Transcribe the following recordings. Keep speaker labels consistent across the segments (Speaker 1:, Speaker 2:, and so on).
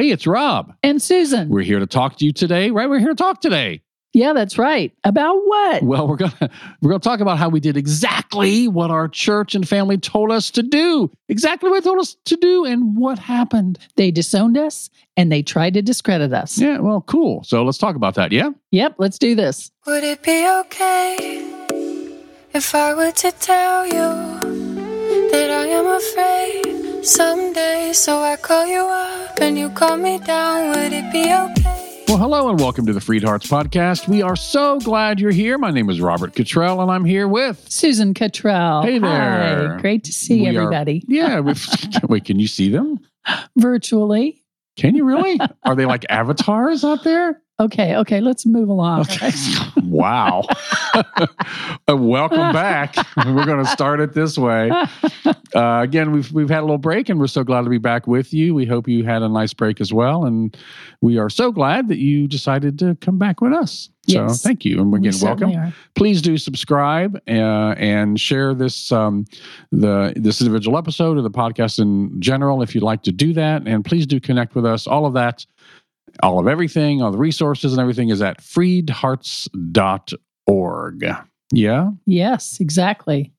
Speaker 1: Hey, it's Rob.
Speaker 2: And Susan.
Speaker 1: We're here to talk to you today, right? We're here to talk today.
Speaker 2: Yeah, that's right. About what?
Speaker 1: Well, we're gonna we're gonna talk about how we did exactly what our church and family told us to do. Exactly what they told us to do and what happened.
Speaker 2: They disowned us and they tried to discredit us.
Speaker 1: Yeah, well, cool. So let's talk about that, yeah?
Speaker 2: Yep, let's do this.
Speaker 3: Would it be okay if I were to tell you that I am afraid someday? So I call you up and you call me down. Would it be okay?
Speaker 1: Well, hello and welcome to the Freed Hearts Podcast. We are so glad you're here. My name is Robert Cottrell, and I'm here with
Speaker 2: Susan Cottrell.
Speaker 1: Hey there.
Speaker 2: Hi. Great to see
Speaker 1: We are-
Speaker 2: everybody
Speaker 1: Yeah, we've, wait, can you see them?
Speaker 2: virtually.
Speaker 1: Can you really? Are they like avatars out there?
Speaker 2: Okay, okay, let's move along.
Speaker 1: Okay. wow. Uh, Welcome back. We're going to start it this way. Uh, again, we've we've had a little break, and we're so glad to be back with you. We hope you had a nice break as well, and we are so glad that you decided to come back with us. So
Speaker 2: Yes.
Speaker 1: thank you, and again,
Speaker 2: certainly
Speaker 1: welcome.
Speaker 2: are.
Speaker 1: Please do subscribe uh, and share this um, the this individual episode or the podcast in general if you'd like to do that, and please do connect with us. All of that all of everything, all the resources and everything is at freedhearts.org. Yeah?
Speaker 2: Yes, exactly.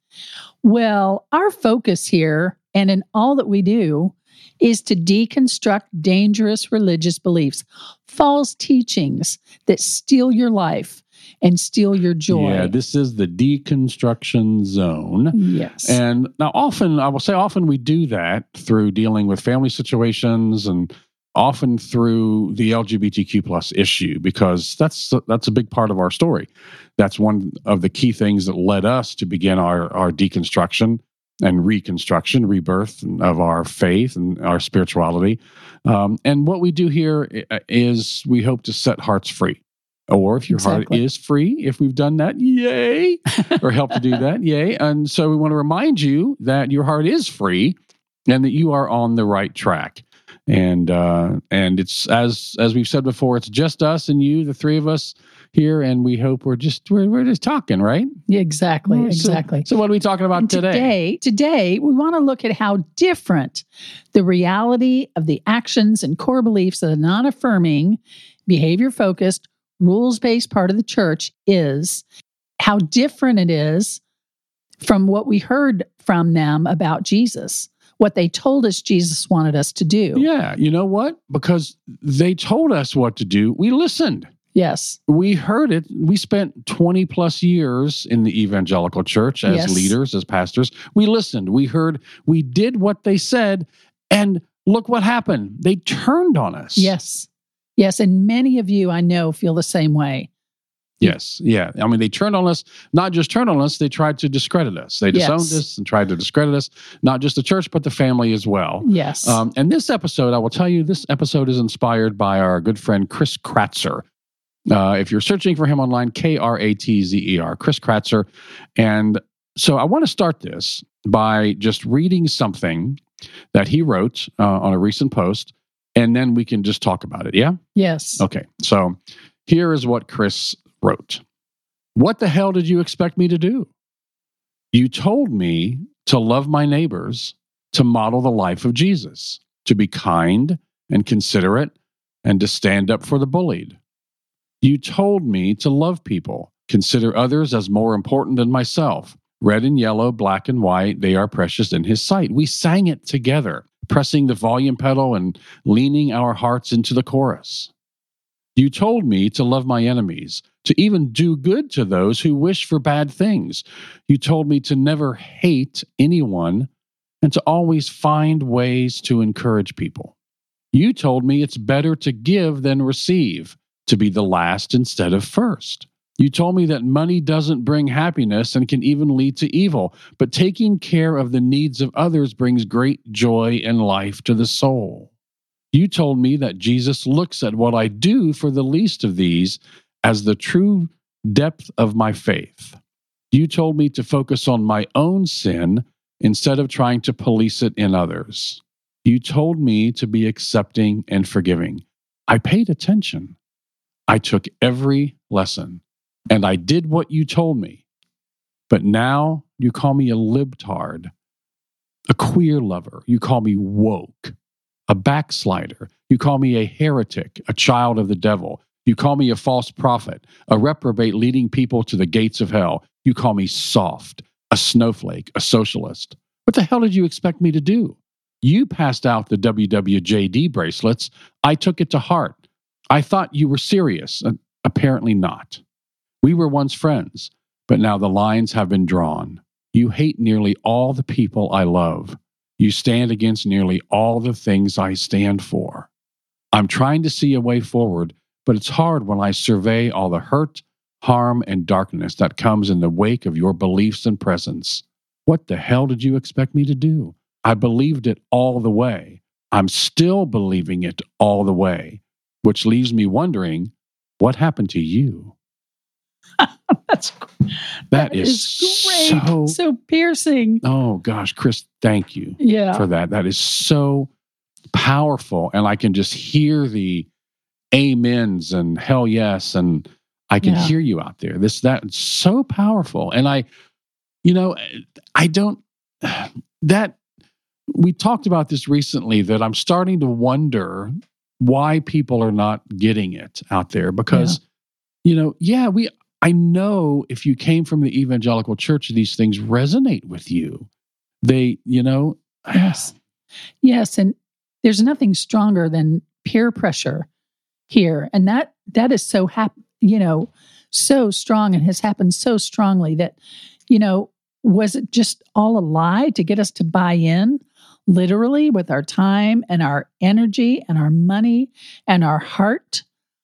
Speaker 2: Well, our focus here and in all that we do is to deconstruct dangerous religious beliefs, false teachings that steal your life and steal your joy.
Speaker 1: Yeah, this is the deconstruction zone.
Speaker 2: yes.
Speaker 1: And now, often, I will say, often we do that through dealing with family situations and often through the LGBTQ plus issue because that's that's a big part of our story. That's one of the key things that led us to begin our our deconstruction and reconstruction, rebirth of our faith and our spirituality. Um, and what we do here is we hope to set hearts free. Or if your heart is free, if we've done that, yay, or help to do that, yay. And so we want to remind you that your heart is free and that you are on the right track. And uh, and it's as as we've said before, it's just us and you, the three of us here, and we hope we're just we're, we're just talking, right?
Speaker 2: Yeah, exactly,
Speaker 1: So-
Speaker 2: exactly.
Speaker 1: So, what are we talking about today?
Speaker 2: today, today, we want to look at how different the reality of the actions and core beliefs of the non affirming, behavior focused, rules based part of the church is, how different it is from what we heard from them about Jesus, what they told us Jesus wanted us to do.
Speaker 1: Yeah, you know what? Because they told us what to do, we listened.
Speaker 2: Yes.
Speaker 1: we heard it. We spent 20 plus years in the evangelical church as
Speaker 2: Yes.
Speaker 1: leaders, as pastors. We listened. We heard, we did what they said. And look what happened. They turned on us.
Speaker 2: Yes. Yes. And many of you I know feel the same way.
Speaker 1: Yes. Yeah. I mean, they turned on us, not just turned on us, they tried to discredit us. They disowned
Speaker 2: Yes.
Speaker 1: us and tried to discredit us, not just the church, but the family as well.
Speaker 2: Yes.
Speaker 1: Um, and this episode, I will tell you, this episode is inspired by our good friend Chris Kratzer. Uh, if you're searching for him online, K R A T Z E R, Chris Kratzer. And so I want to start this by just reading something that he wrote uh, on a recent post, and then we can just talk about it. Yeah?
Speaker 2: yes.
Speaker 1: Okay. So here is what Chris wrote What the hell did you expect me to do? You told me to love my neighbors, to model the life of Jesus, to be kind and considerate, and to stand up for the bullied. You told me to love people, consider others as more important than myself. Red and yellow, black and white, they are precious in his sight. We sang it together, pressing the volume pedal and leaning our hearts into the chorus. You told me to love my enemies, to even do good to those who wish for bad things. You told me to never hate anyone and to always find ways to encourage people. You told me it's better to give than receive, to be the last instead of first. You told me that money doesn't bring happiness and can even lead to evil, but taking care of the needs of others brings great joy and life to the soul. You told me that Jesus looks at what I do for the least of these as the true depth of my faith. You told me to focus on my own sin instead of trying to police it in others. You told me to be accepting and forgiving. I paid attention. I took every lesson and I did what you told me. But now you call me a libtard, a queer lover. You call me woke, a backslider. You call me a heretic, a child of the devil. You call me a false prophet, a reprobate leading people to the gates of hell. You call me soft, a snowflake, a socialist. What the hell did you expect me to do? You passed out the WWJD bracelets. I took it to heart. I thought you were serious. and Apparently not. We were once friends, but now the lines have been drawn. You hate nearly all the people I love. You stand against nearly all the things I stand for. I'm trying to see a way forward, but it's hard when I survey all the hurt, harm, and darkness that comes in the wake of your beliefs and presence. What the hell did you expect me to do? I believed it all the way. I'm still believing it all the way, which leaves me wondering what happened to you?
Speaker 2: That's
Speaker 1: that is,
Speaker 2: great.
Speaker 1: so
Speaker 2: so piercing.
Speaker 1: Oh gosh, Chris, thank you
Speaker 2: Yeah.
Speaker 1: for that. That is so powerful. And I can just hear the amens and hell yes. And I can
Speaker 2: Yeah.
Speaker 1: hear you out there. This, that's so powerful. And I, you know, I don't, that, we talked about this recently that I'm starting to wonder why people are not getting it out there because, you know, yeah, we, I know if you came from the evangelical church, these things resonate with you. They, you know,
Speaker 2: Yes. Yes. And there's nothing stronger than peer pressure here. And that that is so hap- you know, so strong and has happened so strongly that, you know, was it just all a lie to get us to buy in literally with our time and our energy and our money and our heart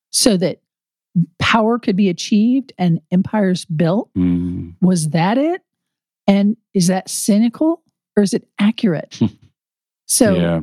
Speaker 2: so that power could be achieved and empires built?
Speaker 1: mm,
Speaker 2: Was that it? And is that cynical or is it accurate? so, yeah.
Speaker 1: yeah.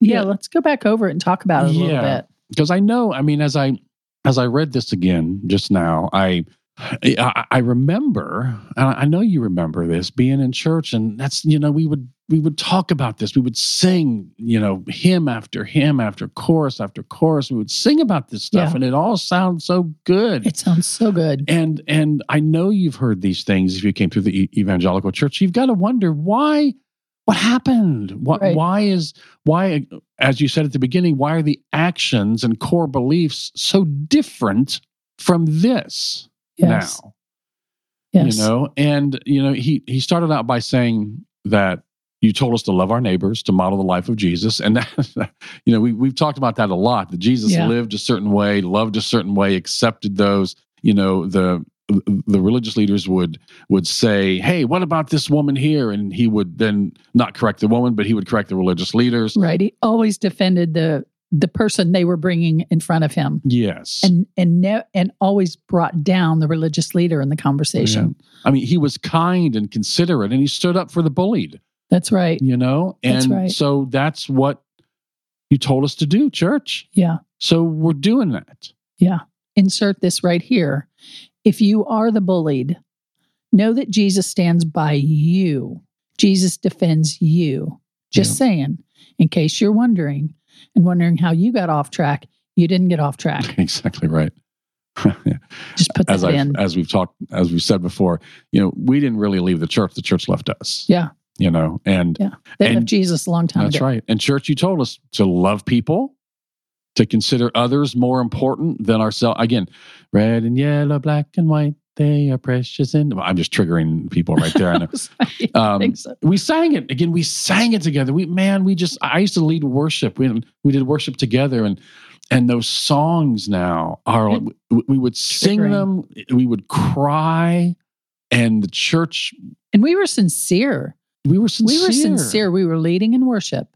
Speaker 1: Yeah.
Speaker 2: let's go back over it and talk about it a little bit.
Speaker 1: because I know. I mean, as I as I read this again just now, I I, I remember, and I know you remember this, being in church, and that's you know we would we would talk about this. We would sing, you know, hymn after hymn after chorus after chorus. We would sing about this stuff,
Speaker 2: Yeah.
Speaker 1: and it all sounds so good.
Speaker 2: It sounds so good.
Speaker 1: and and I know you've heard these things if you came through the evangelical church. You've got to wonder why. What happened? What?
Speaker 2: Right.
Speaker 1: Why is why? As you said at the beginning, why are the actions and core beliefs so different from this
Speaker 2: Yes.
Speaker 1: now?
Speaker 2: yes.
Speaker 1: You know, and you know he he started out by saying that you told us to love our neighbors, to model the life of Jesus, and that you know we we've talked about that a lot. That Jesus
Speaker 2: Yeah.
Speaker 1: lived a certain way, loved a certain way, accepted those. You know the the religious leaders would would say, "Hey, what about this woman here?" And he would then not correct the woman, but he would correct the religious leaders.
Speaker 2: Right. He always defended the the person they were bringing in front of him
Speaker 1: Yes,
Speaker 2: and and ne- and always brought down the religious leader in the conversation.
Speaker 1: I mean, he was kind and considerate, and he stood up for the bullied.
Speaker 2: That's right.
Speaker 1: You know, and
Speaker 2: That's right.
Speaker 1: so that's what you told us to do, church.
Speaker 2: Yeah.
Speaker 1: So we're doing that.
Speaker 2: Yeah. Insert this right here. If you are the bullied, know that Jesus stands by you. Jesus defends you. Just
Speaker 1: Yeah.
Speaker 2: saying, in case you're wondering and wondering how you got off track, you didn't get off track.
Speaker 1: exactly right.
Speaker 2: Just put
Speaker 1: as
Speaker 2: that
Speaker 1: I
Speaker 2: in.
Speaker 1: as we've talked as we've said before, you know, we didn't really leave the church. The church left us.
Speaker 2: Yeah.
Speaker 1: You know, and
Speaker 2: Yeah. They
Speaker 1: and-
Speaker 2: left Jesus a long time
Speaker 1: that's
Speaker 2: ago.
Speaker 1: right. And church, you told us to love people, to consider others more important than ourselves. Again, red and yellow, black and white, they are precious. And I'm just triggering people right there. I know. Um,
Speaker 2: so.
Speaker 1: we sang it again. We sang it together. We man, we just I used to lead worship. We we did worship together, and and those songs now are we, we would sing
Speaker 2: Triggering.
Speaker 1: them. We would cry, and the church.
Speaker 2: And we were sincere.
Speaker 1: We were sincere.
Speaker 2: We were sincere. We were leading in worship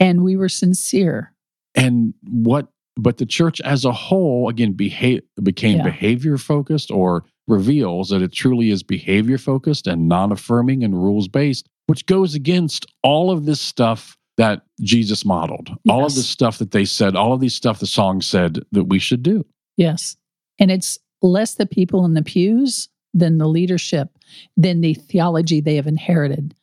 Speaker 2: and we were sincere.
Speaker 1: and what but the church as a whole again behave, became
Speaker 2: Yeah.
Speaker 1: behavior focused or reveals that it truly is behavior focused and non-affirming and rules based which goes against all of this stuff that jesus modeled all of
Speaker 2: Yes.
Speaker 1: this stuff that they said all of these stuff the song said that we should do
Speaker 2: Yes. And it's less the people in the pews than the leadership, than the theology they have inherited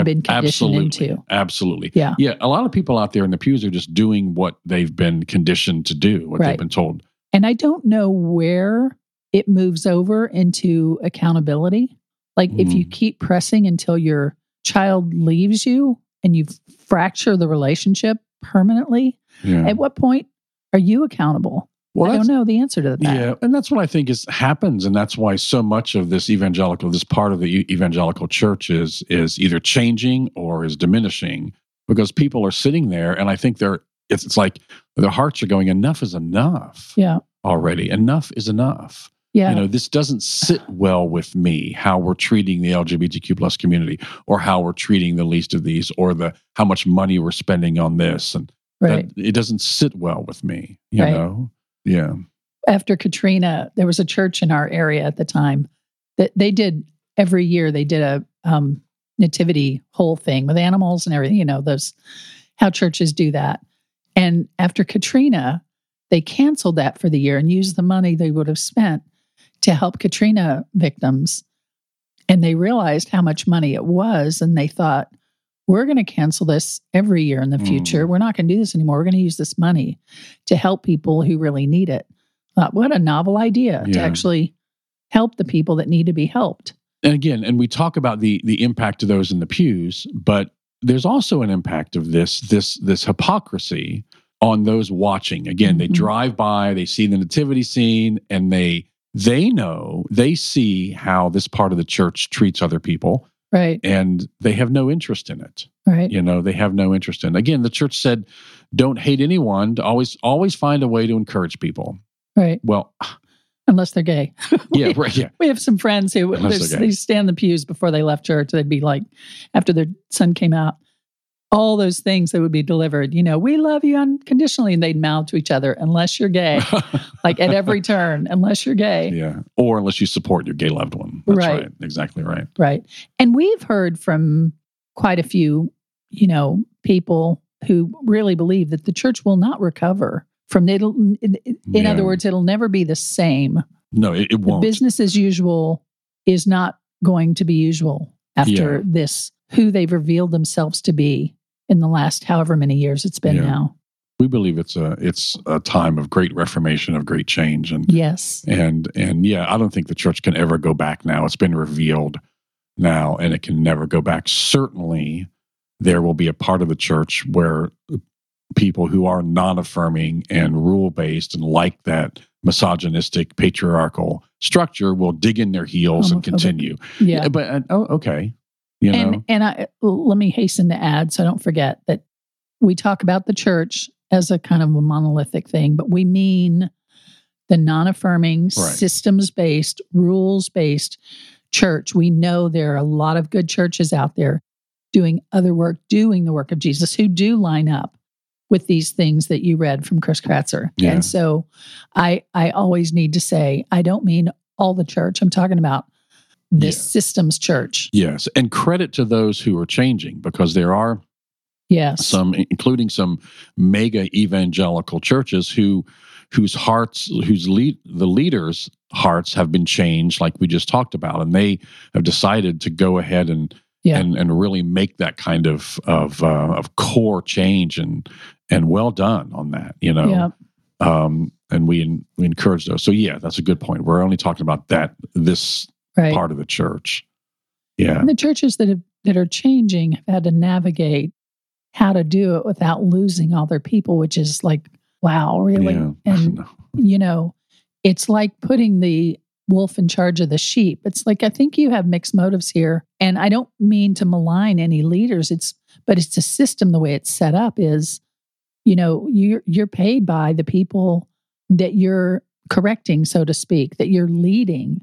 Speaker 1: Ab-
Speaker 2: been conditioned
Speaker 1: absolutely
Speaker 2: into.
Speaker 1: absolutely
Speaker 2: Yeah.
Speaker 1: yeah a lot of people out there in the pews are just doing what they've been conditioned to do what they've been told
Speaker 2: And I don't know where it moves over into accountability. Like if you
Speaker 1: Mm.
Speaker 2: keep pressing until your child leaves you and you fracture the relationship permanently,
Speaker 1: Yeah.
Speaker 2: At what point are you accountable?
Speaker 1: Well,
Speaker 2: I don't know the answer to that.
Speaker 1: Yeah, and that's what I think is happens, and that's why so much of this evangelical, this part of the evangelical church is is either changing or is diminishing because people are sitting there, and I think they're it's, it's like their hearts are going, enough is enough
Speaker 2: Yeah.
Speaker 1: already. Enough is enough.
Speaker 2: Yeah.
Speaker 1: You know, this doesn't sit well with me. How we're treating the LGBTQ plus community, or how we're treating the least of these, or the how much money we're spending on this, and
Speaker 2: right.
Speaker 1: that it doesn't sit well with me. You
Speaker 2: Right.
Speaker 1: know, yeah.
Speaker 2: After Katrina, there was a church in our area at the time that they did every year. They did a um, nativity whole thing with animals and everything. You know, those how churches do that. And after Katrina, they canceled that for the year and used the money they would have spent to help Katrina victims. And they realized how much money it was, and they thought, we're going to cancel this every year in the
Speaker 1: Mm.
Speaker 2: future. We're not going to do this anymore. We're going to use this money to help people who really need it. Thought, what a novel idea to actually help the people that need to be helped.
Speaker 1: and again, and we talk about the the impact of those in the pews, but there's also an impact of this this this hypocrisy on those watching. Again, they
Speaker 2: Mhm.
Speaker 1: drive by, they see the nativity scene, and they they know they see how this part of the church treats other people,
Speaker 2: Right.
Speaker 1: and they have no interest in it.
Speaker 2: Right.
Speaker 1: You know, they have no interest in. Again, the church said, "Don't hate anyone. To always always find a way to encourage people."
Speaker 2: Right.
Speaker 1: Well,
Speaker 2: Unless they're gay.
Speaker 1: yeah,
Speaker 2: We-
Speaker 1: right, yeah,
Speaker 2: We have some friends who they stand in the pews before they left church. They'd be like, after their son came out, all those things that would be delivered. You know, we love you unconditionally, and they'd mouth to each other, unless you're gay. like at every turn, unless you're gay.
Speaker 1: yeah, or unless you support your gay loved one. That's
Speaker 2: Right.
Speaker 1: right. Exactly right.
Speaker 2: Right. And we've heard from quite a few, you know, people who really believe that the church will not recover from it. In, in
Speaker 1: Yeah.
Speaker 2: other words, it'll never be the same.
Speaker 1: No, it, it won't.
Speaker 2: business as usual is not going to be usual after
Speaker 1: Yeah.
Speaker 2: this, who they've revealed themselves to be in the last however many years it's been
Speaker 1: Yeah.
Speaker 2: now.
Speaker 1: we believe it's a it's a time of great reformation, of great change, and
Speaker 2: Yes.
Speaker 1: and and yeah, I don't think the church can ever go back now. It's been revealed now, and it can never go back. Certainly, there will be a part of the church where people who are non-affirming and rule-based and like that misogynistic patriarchal structure will dig in their heels and continue.
Speaker 2: Yeah.
Speaker 1: but uh, oh, okay, you know,
Speaker 2: and and I let me hasten to add so I don't forget that we talk about the church as a kind of a monolithic thing, but we mean the non-affirming,
Speaker 1: Right.
Speaker 2: systems-based, rules-based church. We know there are a lot of good churches out there doing other work, doing the work of Jesus, who do line up with these things that you read from Chris Kratzer.
Speaker 1: Yeah.
Speaker 2: And so I I always need to say I don't mean all the church. I'm talking about this
Speaker 1: Yeah.
Speaker 2: systems church.
Speaker 1: yes, and credit to those who are changing because there are
Speaker 2: Yes.
Speaker 1: some including some mega evangelical churches who whose hearts whose lead the leaders hearts have been changed like we just talked about and they have decided to go ahead and
Speaker 2: Yeah.
Speaker 1: and and really make that kind of of uh, of core change and and well done on that you know
Speaker 2: Yeah.
Speaker 1: um and we we encourage those so yeah that's a good point we're only talking about that this
Speaker 2: Right.
Speaker 1: part of the church yeah
Speaker 2: And the churches that have that are changing have had to navigate how to do it without losing all their people, which is like, wow, really?
Speaker 1: yeah
Speaker 2: And you know, it's like putting the wolf in charge of the sheep. It's like I think you have mixed motives here. And I don't mean to malign any leaders. It's but it's a system the way it's set up is, you know, you're you're paid by the people that you're correcting, so to speak, that you're leading.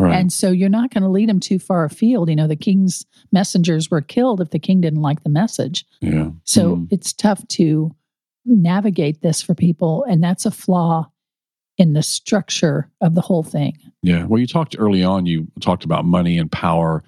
Speaker 1: Right
Speaker 2: And so you're not going to lead them too far afield. You know, the king's messengers were killed if the king didn't like the message.
Speaker 1: yeah
Speaker 2: So
Speaker 1: Mm.
Speaker 2: it's tough to navigate this for people. And that's a flaw in the structure of the whole thing.
Speaker 1: Yeah. Well, you talked early on, you talked about money and power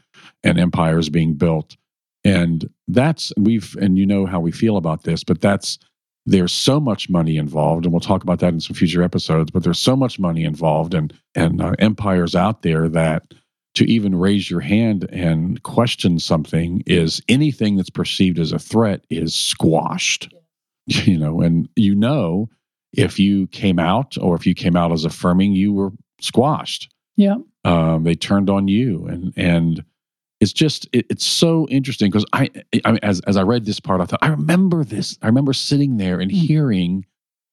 Speaker 1: and empires being built. And that's, we've, and you know how we feel about this, but that's, there's so much money involved, and we'll talk about that in some future episodes. But there's so much money involved, and and uh, empires out there that to even raise your hand and question something is anything that's perceived as a threat is squashed. You know, and you know if you came out or if you came out as affirming, you were squashed
Speaker 2: Yeah.
Speaker 1: um, they turned on you and and it's just it, it's so interesting because I, I as as I read this part, I thought I remember this. I remember sitting there and
Speaker 2: Mm.
Speaker 1: hearing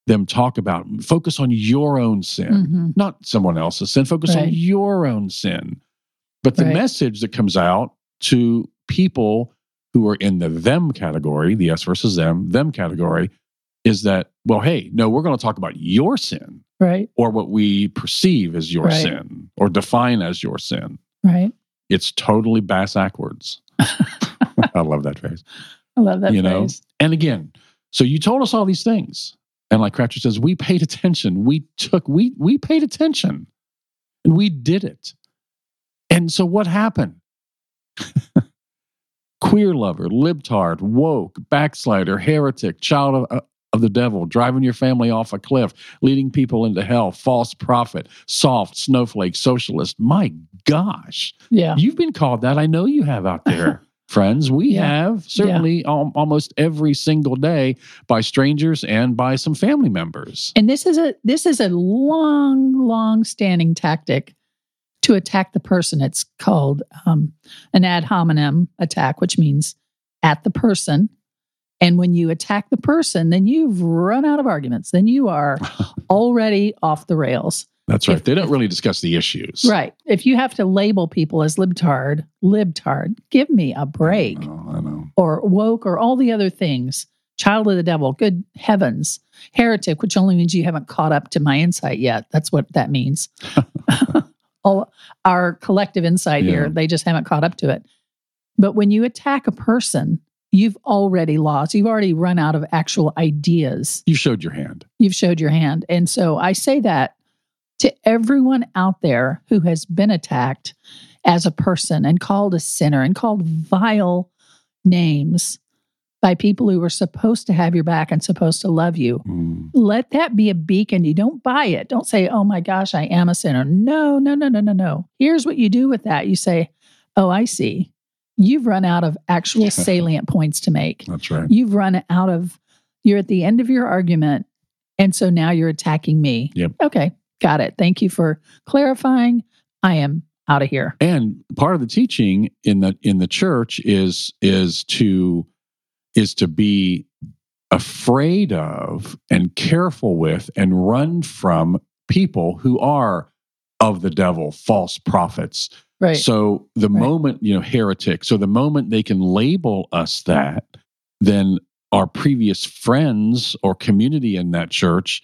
Speaker 1: them talk about focus on your own sin,
Speaker 2: Mhm.
Speaker 1: not someone else's sin. Focus on your own sin. But the
Speaker 2: Right.
Speaker 1: message that comes out to people who are in the them category, the us versus them, them category, is that well, hey, no, we're going to talk about your sin
Speaker 2: Right.
Speaker 1: or what we perceive as your
Speaker 2: Right.
Speaker 1: sin or define as your sin.
Speaker 2: Right.
Speaker 1: It's totally bass backwards. I love that phrase.
Speaker 2: I love that
Speaker 1: You know? And again, so you told us all these things. And like Kratzer says, we paid attention. We took, we we paid attention and we did it. And so what happened? Queer lover, libtard, woke, backslider, heretic, child of, uh, of the devil, driving your family off a cliff, leading people into hell, false prophet, soft, snowflake, socialist. My gosh.
Speaker 2: Yeah.
Speaker 1: You've been called that. I know you have out there, friends. We
Speaker 2: Yeah.
Speaker 1: have certainly al- almost every single day by strangers and by some family members.
Speaker 2: And this is a this is a long, long standing tactic to attack the person. It's called um, an ad hominem attack, which means at the person. And when you attack the person, then you've run out of arguments. Then you are already off the rails.
Speaker 1: That's right.
Speaker 2: If-
Speaker 1: they don't really discuss the issues.
Speaker 2: Right. If you have to label people as libtard, libtard, give me a break.
Speaker 1: I know. I know.
Speaker 2: or woke or all the other things. Child of the devil, good heavens. Heretic, which only means you haven't caught up to my insight yet. That's what that means. all our collective insight
Speaker 1: Yeah.
Speaker 2: here, they just haven't caught up to it. But when you attack a person, you've already lost. You've already run out of actual ideas.
Speaker 1: You showed your hand.
Speaker 2: You've showed your hand. And so I say that to everyone out there who has been attacked as a person and called a sinner and called vile names by people who were supposed to have your back and supposed to love you.
Speaker 1: Mm.
Speaker 2: Let that be a beacon. You don't buy it. Don't say, oh my gosh, I am a sinner. No, no, no, no, no, no. Here's what you do with that you say, oh, I see. You've run out of actual salient points to make.
Speaker 1: That's right.
Speaker 2: You've run out of, you're at the end of your argument. And so now you're attacking me.
Speaker 1: Yep.
Speaker 2: Okay, got it. Thank you for clarifying. I am out of here.
Speaker 1: And part of the teaching in the in the church is is to is to be afraid of and careful with and run from people who are of the devil, false prophets.
Speaker 2: Right.
Speaker 1: So the
Speaker 2: Right.
Speaker 1: moment, you know, heretic, so the moment they can label us that, then our previous friends or community in that church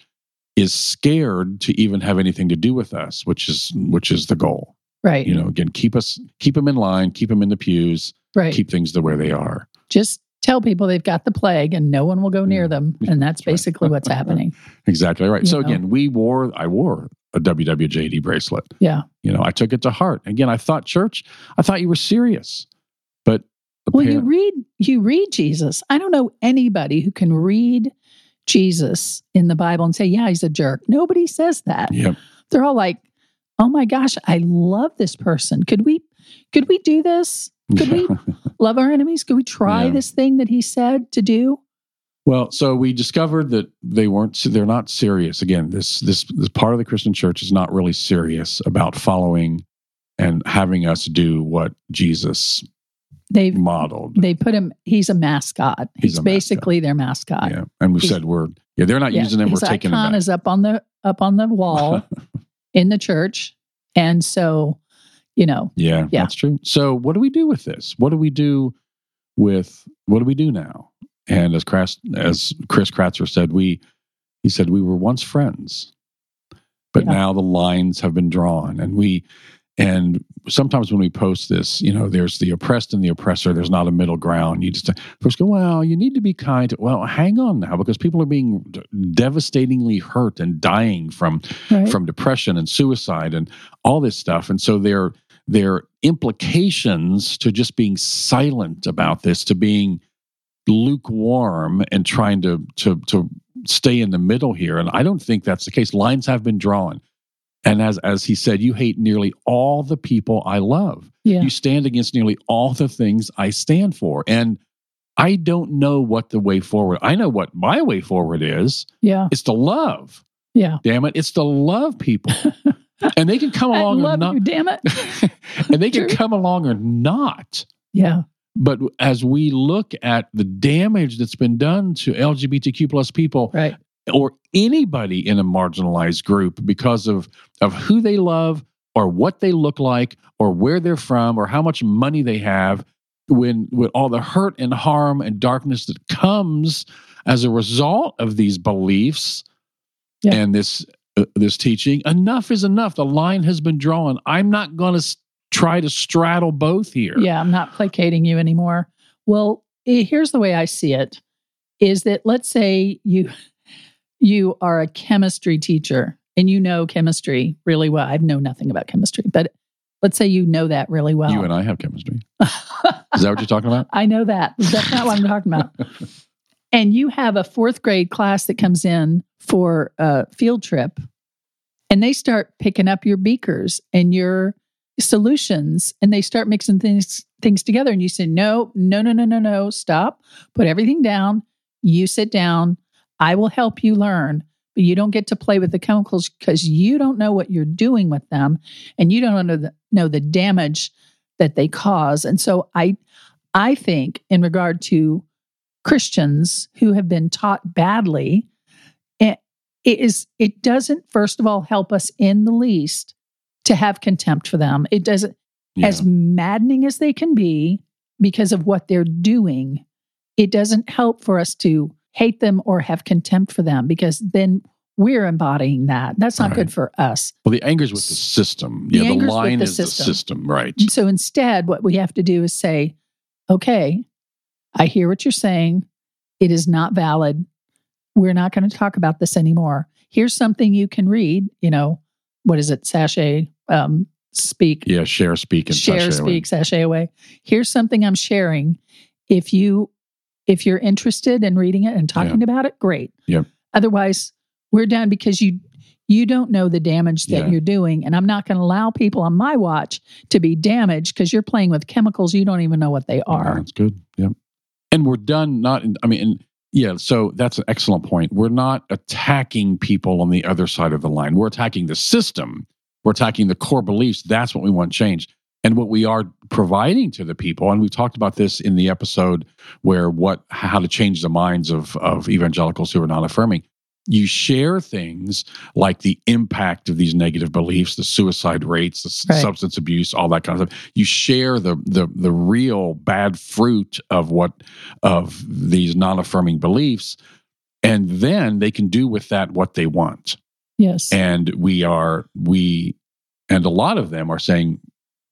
Speaker 1: is scared to even have anything to do with us, which is which is the goal.
Speaker 2: right.
Speaker 1: You know, again, keep us keep them in line, keep them in the pews,
Speaker 2: right.
Speaker 1: keep things the way they are.
Speaker 2: Just tell people they've got the plague and no one will go near them. And that's basically what's happening.
Speaker 1: Exactly right.
Speaker 2: You
Speaker 1: so
Speaker 2: know.
Speaker 1: again, we wore I wore a WWJD bracelet.
Speaker 2: Yeah.
Speaker 1: You know, I took it to heart. Again, I thought church, I thought you were serious. But
Speaker 2: Well, you read you read Jesus. I don't know anybody who can read Jesus in the Bible and say, "Yeah, he's a jerk." Nobody says that.
Speaker 1: Yep.
Speaker 2: They're all like, "Oh my gosh, I love this person. Could we could we do this? Could we love our enemies? Could we try
Speaker 1: Yeah.
Speaker 2: this thing that he said to do?"
Speaker 1: Well, so we discovered that they weren't. They're not serious. Again, this this this part of the Christian church is not really serious about following and having us do what Jesus
Speaker 2: They've
Speaker 1: modeled.
Speaker 2: they put him he's a mascot.
Speaker 1: He's
Speaker 2: He's,
Speaker 1: a mascot.
Speaker 2: basically their mascot.
Speaker 1: yeah, and we said we're yeah. They're not
Speaker 2: Yeah,
Speaker 1: using him. We're taking
Speaker 2: icon
Speaker 1: him back.
Speaker 2: is up on the up on the wall in the church. And so, you know,
Speaker 1: yeah,
Speaker 2: Yeah.
Speaker 1: that's true. So, what do we do with this? What do we do with what do we do now? And as Chris, as Chris Kratzer said, we he said we were once friends, but
Speaker 2: Yeah.
Speaker 1: now the lines have been drawn, and we and sometimes when we post this, you know, there's the oppressed and the oppressor. There's not a middle ground. You just first go, well, you need to be kind. Well, hang on now, because people are being devastatingly hurt and dying from
Speaker 2: right?
Speaker 1: from depression and suicide and all this stuff. And so there are implications to just being silent about this, to being lukewarm and trying to to to stay in the middle here. And I don't think that's the case. Lines have been drawn. And as as he said, you hate nearly all the people I love.
Speaker 2: yeah.
Speaker 1: You stand against nearly all the things I stand for. And I don't know what the way forward. I know what my way forward is.
Speaker 2: yeah.
Speaker 1: It's to love
Speaker 2: Yeah.
Speaker 1: damn it it's to love people and they can come
Speaker 2: I
Speaker 1: along or not.
Speaker 2: you, damn it.
Speaker 1: and they can come along or not.
Speaker 2: Yeah.
Speaker 1: But as we look at the damage that's been done to LGBTQ plus people
Speaker 2: Right.
Speaker 1: or anybody in a marginalized group because of of who they love or what they look like or where they're from or how much money they have when with all the hurt and harm and darkness that comes as a result of these beliefs
Speaker 2: Yeah.
Speaker 1: and this uh, this teaching enough is enough the line has been drawn i'm not going to try to straddle both here
Speaker 2: Yeah, I'm not placating you anymore. Well, here's the way I see it is that let's say you you are a chemistry teacher and you know chemistry really well. I know nothing about chemistry, but let's say you know that really well.
Speaker 1: you and i have chemistry is that what you're talking about
Speaker 2: I know that. That's not what I'm talking about. And you have a fourth grade class that comes in for a field trip, and they start picking up your beakers and your solutions, and they start mixing things things together. And you say, "No, no, no, no, no, no! Stop! Put everything down. You sit down. I will help you learn." But you don't get to play with the chemicals because you don't know what you're doing with them, and you don't know the, know the damage that they cause. And so I I think in regard to Christians who have been taught badly, it, it is it doesn't first of all help us in the least to have contempt for them. It doesn't
Speaker 1: Yeah.
Speaker 2: as maddening as they can be because of what they're doing. It doesn't help for us to hate them or have contempt for them because then we're embodying that. That's not
Speaker 1: Right.
Speaker 2: good for us.
Speaker 1: well the anger's with the system
Speaker 2: The
Speaker 1: yeah the line
Speaker 2: the
Speaker 1: is
Speaker 2: system.
Speaker 1: the system right
Speaker 2: So instead, what we have to do is say, okay, I hear what you're saying. It is not valid. We're not going to talk about this anymore. Here's something you can read. You know, what is it? Sachet, um, speak,
Speaker 1: yeah share speak and
Speaker 2: share,
Speaker 1: sashay away.
Speaker 2: speak, sachet away. Here's something I'm sharing. If you, if you're interested in reading it and talking about it, great.
Speaker 1: Yep.
Speaker 2: Otherwise, we're done because you you don't know the damage that
Speaker 1: Yeah.
Speaker 2: you're doing and i'm not going to allow people on my watch to be damaged because you're playing with chemicals you don't even know what they
Speaker 1: Yeah,
Speaker 2: are
Speaker 1: that's good. Yep. And we're done. Not. In, I mean, and yeah. So that's an excellent point. We're not attacking people on the other side of the line. We're attacking the system. We're attacking the core beliefs. That's what we want changed. And what we are providing to the people, and we've talked about this in the episode where what how to change the minds of of evangelicals who are not affirming. You share things like the impact of these negative beliefs, the suicide rates, the
Speaker 2: Right.
Speaker 1: substance abuse, all that kind of stuff. You share the the the real bad fruit of what of these non-affirming beliefs, and then they can do with that what they want.
Speaker 2: Yes
Speaker 1: And we are we and a lot of them are saying,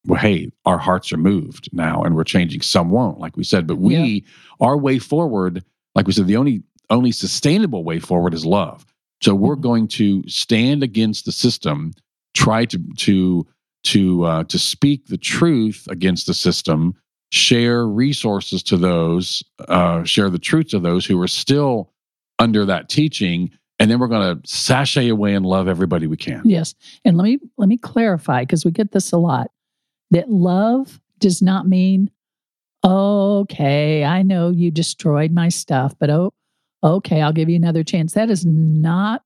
Speaker 1: well, hey, our hearts are moved now and we're changing. Some won't, like we said, but we our way forward, like we said, the only only sustainable way forward is love. So we're going to stand against the system, try to to to uh, to speak the truth against the system, share resources to those, uh, share the truth to those who are still under that teaching, and then we're going to sashay away and love everybody we can.
Speaker 2: yes and let me let me clarify because we get this a lot that love does not mean okay i know you destroyed my stuff but oh okay i'll give you another chance that is not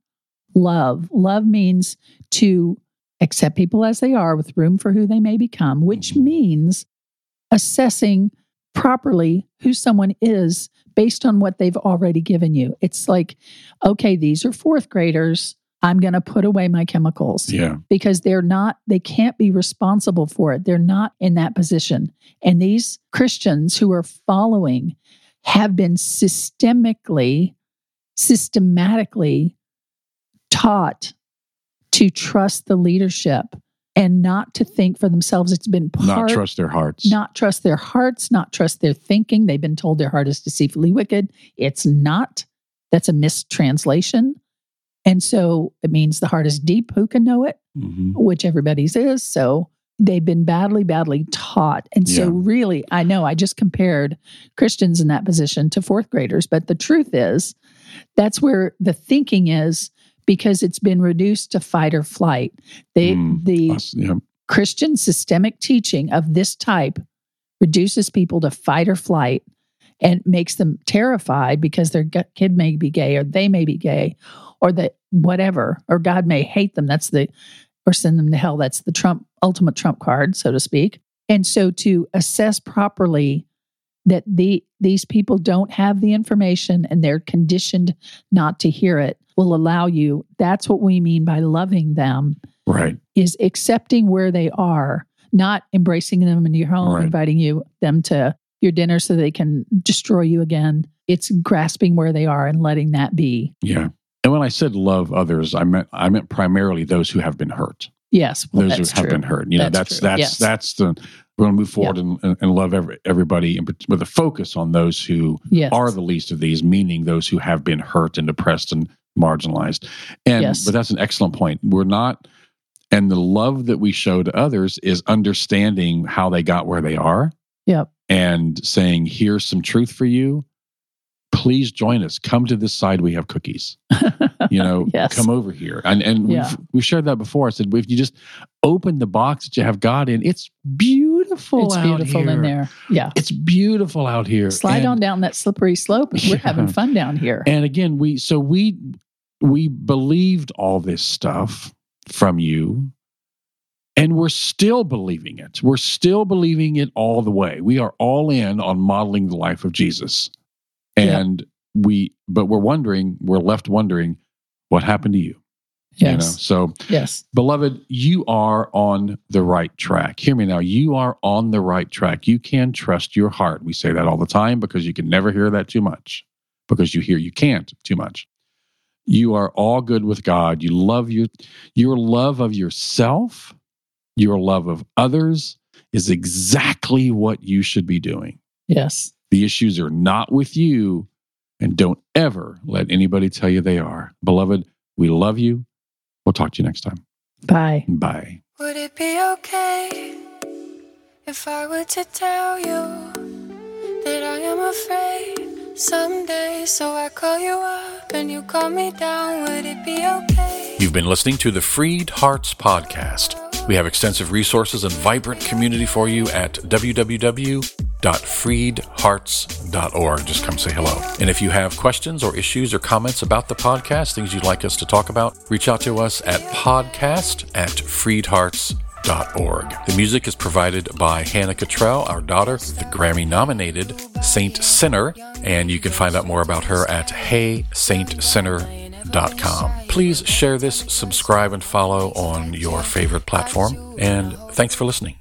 Speaker 2: love love means to accept people as they are with room for who they may become which
Speaker 1: Mhm.
Speaker 2: means assessing properly who someone is based on what they've already given you. It's like okay these are fourth graders. I'm going to put away my chemicals
Speaker 1: Yeah,
Speaker 2: because they're not they can't be responsible for it. They're not in that position. And these christians who are following have been systemically systematically taught to trust the leadership and not to think for themselves it's been part
Speaker 1: not trust their hearts.
Speaker 2: not trust their hearts, not trust their thinking. They've been told their heart is deceitfully wicked. It's not. That's a mistranslation. And so it means the heart is deep. Who can know it?
Speaker 1: Mhm.
Speaker 2: Which everybody's is. So they've been badly, badly taught. And so,
Speaker 1: Yeah.
Speaker 2: really, I know I just compared Christians in that position to fourth graders. But the truth is, that's where the thinking is because it's been reduced to fight or flight. They,
Speaker 1: Mm.
Speaker 2: the
Speaker 1: yeah.
Speaker 2: Christian systemic teaching of this type reduces people to fight or flight and makes them terrified because their kid may be gay or they may be gay or that whatever or God may hate them. That's the or send them to hell. That's the Trump ultimate trump card, so to speak. And so to assess properly that the these people don't have the information and they're conditioned not to hear it will allow you that's what we mean by loving them
Speaker 1: Right.
Speaker 2: is accepting where they are not embracing them in your home
Speaker 1: Right.
Speaker 2: inviting you them to your dinner so they can destroy you again it's grasping where they are and letting that be
Speaker 1: Yeah. And when I said love others, I meant I meant primarily those who have been hurt.
Speaker 2: yes well,
Speaker 1: those who have
Speaker 2: true.
Speaker 1: been hurt. You know,
Speaker 2: That's
Speaker 1: that's that's
Speaker 2: Yes.
Speaker 1: that's the we're going to move forward and, and, and love every, everybody part- with a focus on those who
Speaker 2: yes
Speaker 1: are the least of these, meaning those who have been hurt and depressed and marginalized. And
Speaker 2: Yes.
Speaker 1: but that's an excellent point. We're not and the love that we show to others is understanding how they got where they are
Speaker 2: yep
Speaker 1: and saying, here's some truth for you. Please join us. Come to this side. We have cookies. You know,
Speaker 2: Yes.
Speaker 1: come over here. And and
Speaker 2: Yeah.
Speaker 1: we've, we've shared that before. I said, if you just open the box that you have God in, it's beautiful.
Speaker 2: it's
Speaker 1: out
Speaker 2: beautiful in there yeah
Speaker 1: It's beautiful out here.
Speaker 2: slide
Speaker 1: And-
Speaker 2: on down that slippery slope we're
Speaker 1: Yeah.
Speaker 2: having fun down here
Speaker 1: And again, we so we we believed all this stuff from you, and we're still believing it. We're still believing it all the way. We are all in on modeling the life of Jesus, and we but we're wondering, we're left wondering, what happened to you? You know,
Speaker 2: yes
Speaker 1: so
Speaker 2: yes
Speaker 1: beloved, you are on the right track. Hear me now. You are on the right track. You can trust your heart. We say that all the time because you can never hear that too much because you hear you can't too much. You are all good with God. You love your your love of yourself, your love of others is exactly what you should be doing.
Speaker 2: yes
Speaker 1: The issues are not with you, and don't ever let anybody tell you they are. Beloved, we love you. We'll talk to you next time.
Speaker 2: bye
Speaker 1: Bye.
Speaker 3: Would it be okay if I were to tell you that I am afraid someday? So I call you up and you call me down. Would it be okay?
Speaker 4: You've been listening to the Freed Hearts Podcast. We have extensive resources and vibrant community for you at www.freedhearts.org. Just come say hello. And if you have questions or issues or comments about the podcast, things you'd like us to talk about, reach out to us at podcast at freedhearts.org. The music is provided by Hannah Cottrell, our daughter, the Grammy nominated Saint Sinner, and you can find out more about her at heysaintsinner.com. Please share this, subscribe, and follow on your favorite platform. And thanks for listening.